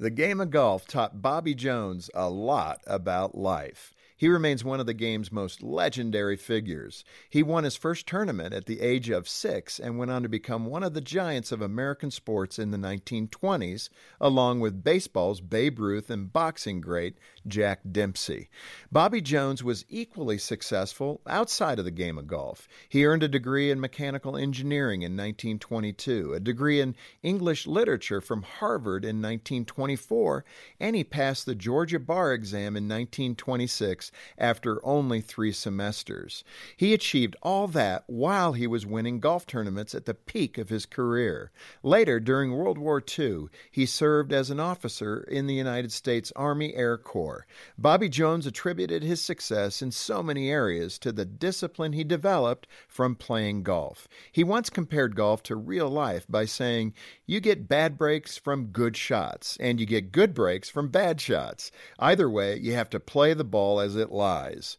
The game of golf taught Bobby Jones a lot about life. He remains one of the game's most legendary figures. He won his first tournament at the age of six and went on to become one of the giants of American sports in the 1920s, along with baseball's Babe Ruth and boxing great Jack Dempsey. Bobby Jones was equally successful outside of the game of golf. He earned a degree in mechanical engineering in 1922, a degree in English literature from Harvard in 1924, and he passed the Georgia bar exam in 1926 after only three semesters. He achieved all that while he was winning golf tournaments at the peak of his career. Later, during World War II, he served as an officer in the United States Army Air Corps. Bobby Jones attributed his success in so many areas to the discipline he developed from playing golf. He once compared golf to real life by saying, You get bad breaks from good shots, and you get good breaks from bad shots. Either way, you have to play the ball as it lies.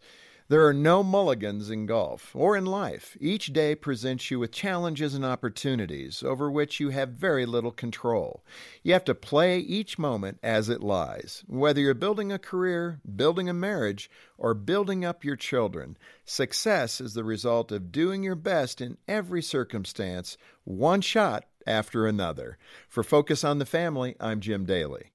There are no mulligans in golf or in life. Each day presents you with challenges and opportunities over which you have very little control. You have to play each moment as it lies. Whether you're building a career, building a marriage, or building up your children, success is the result of doing your best in every circumstance, one shot after another. For Focus on the Family, I'm Jim Daly.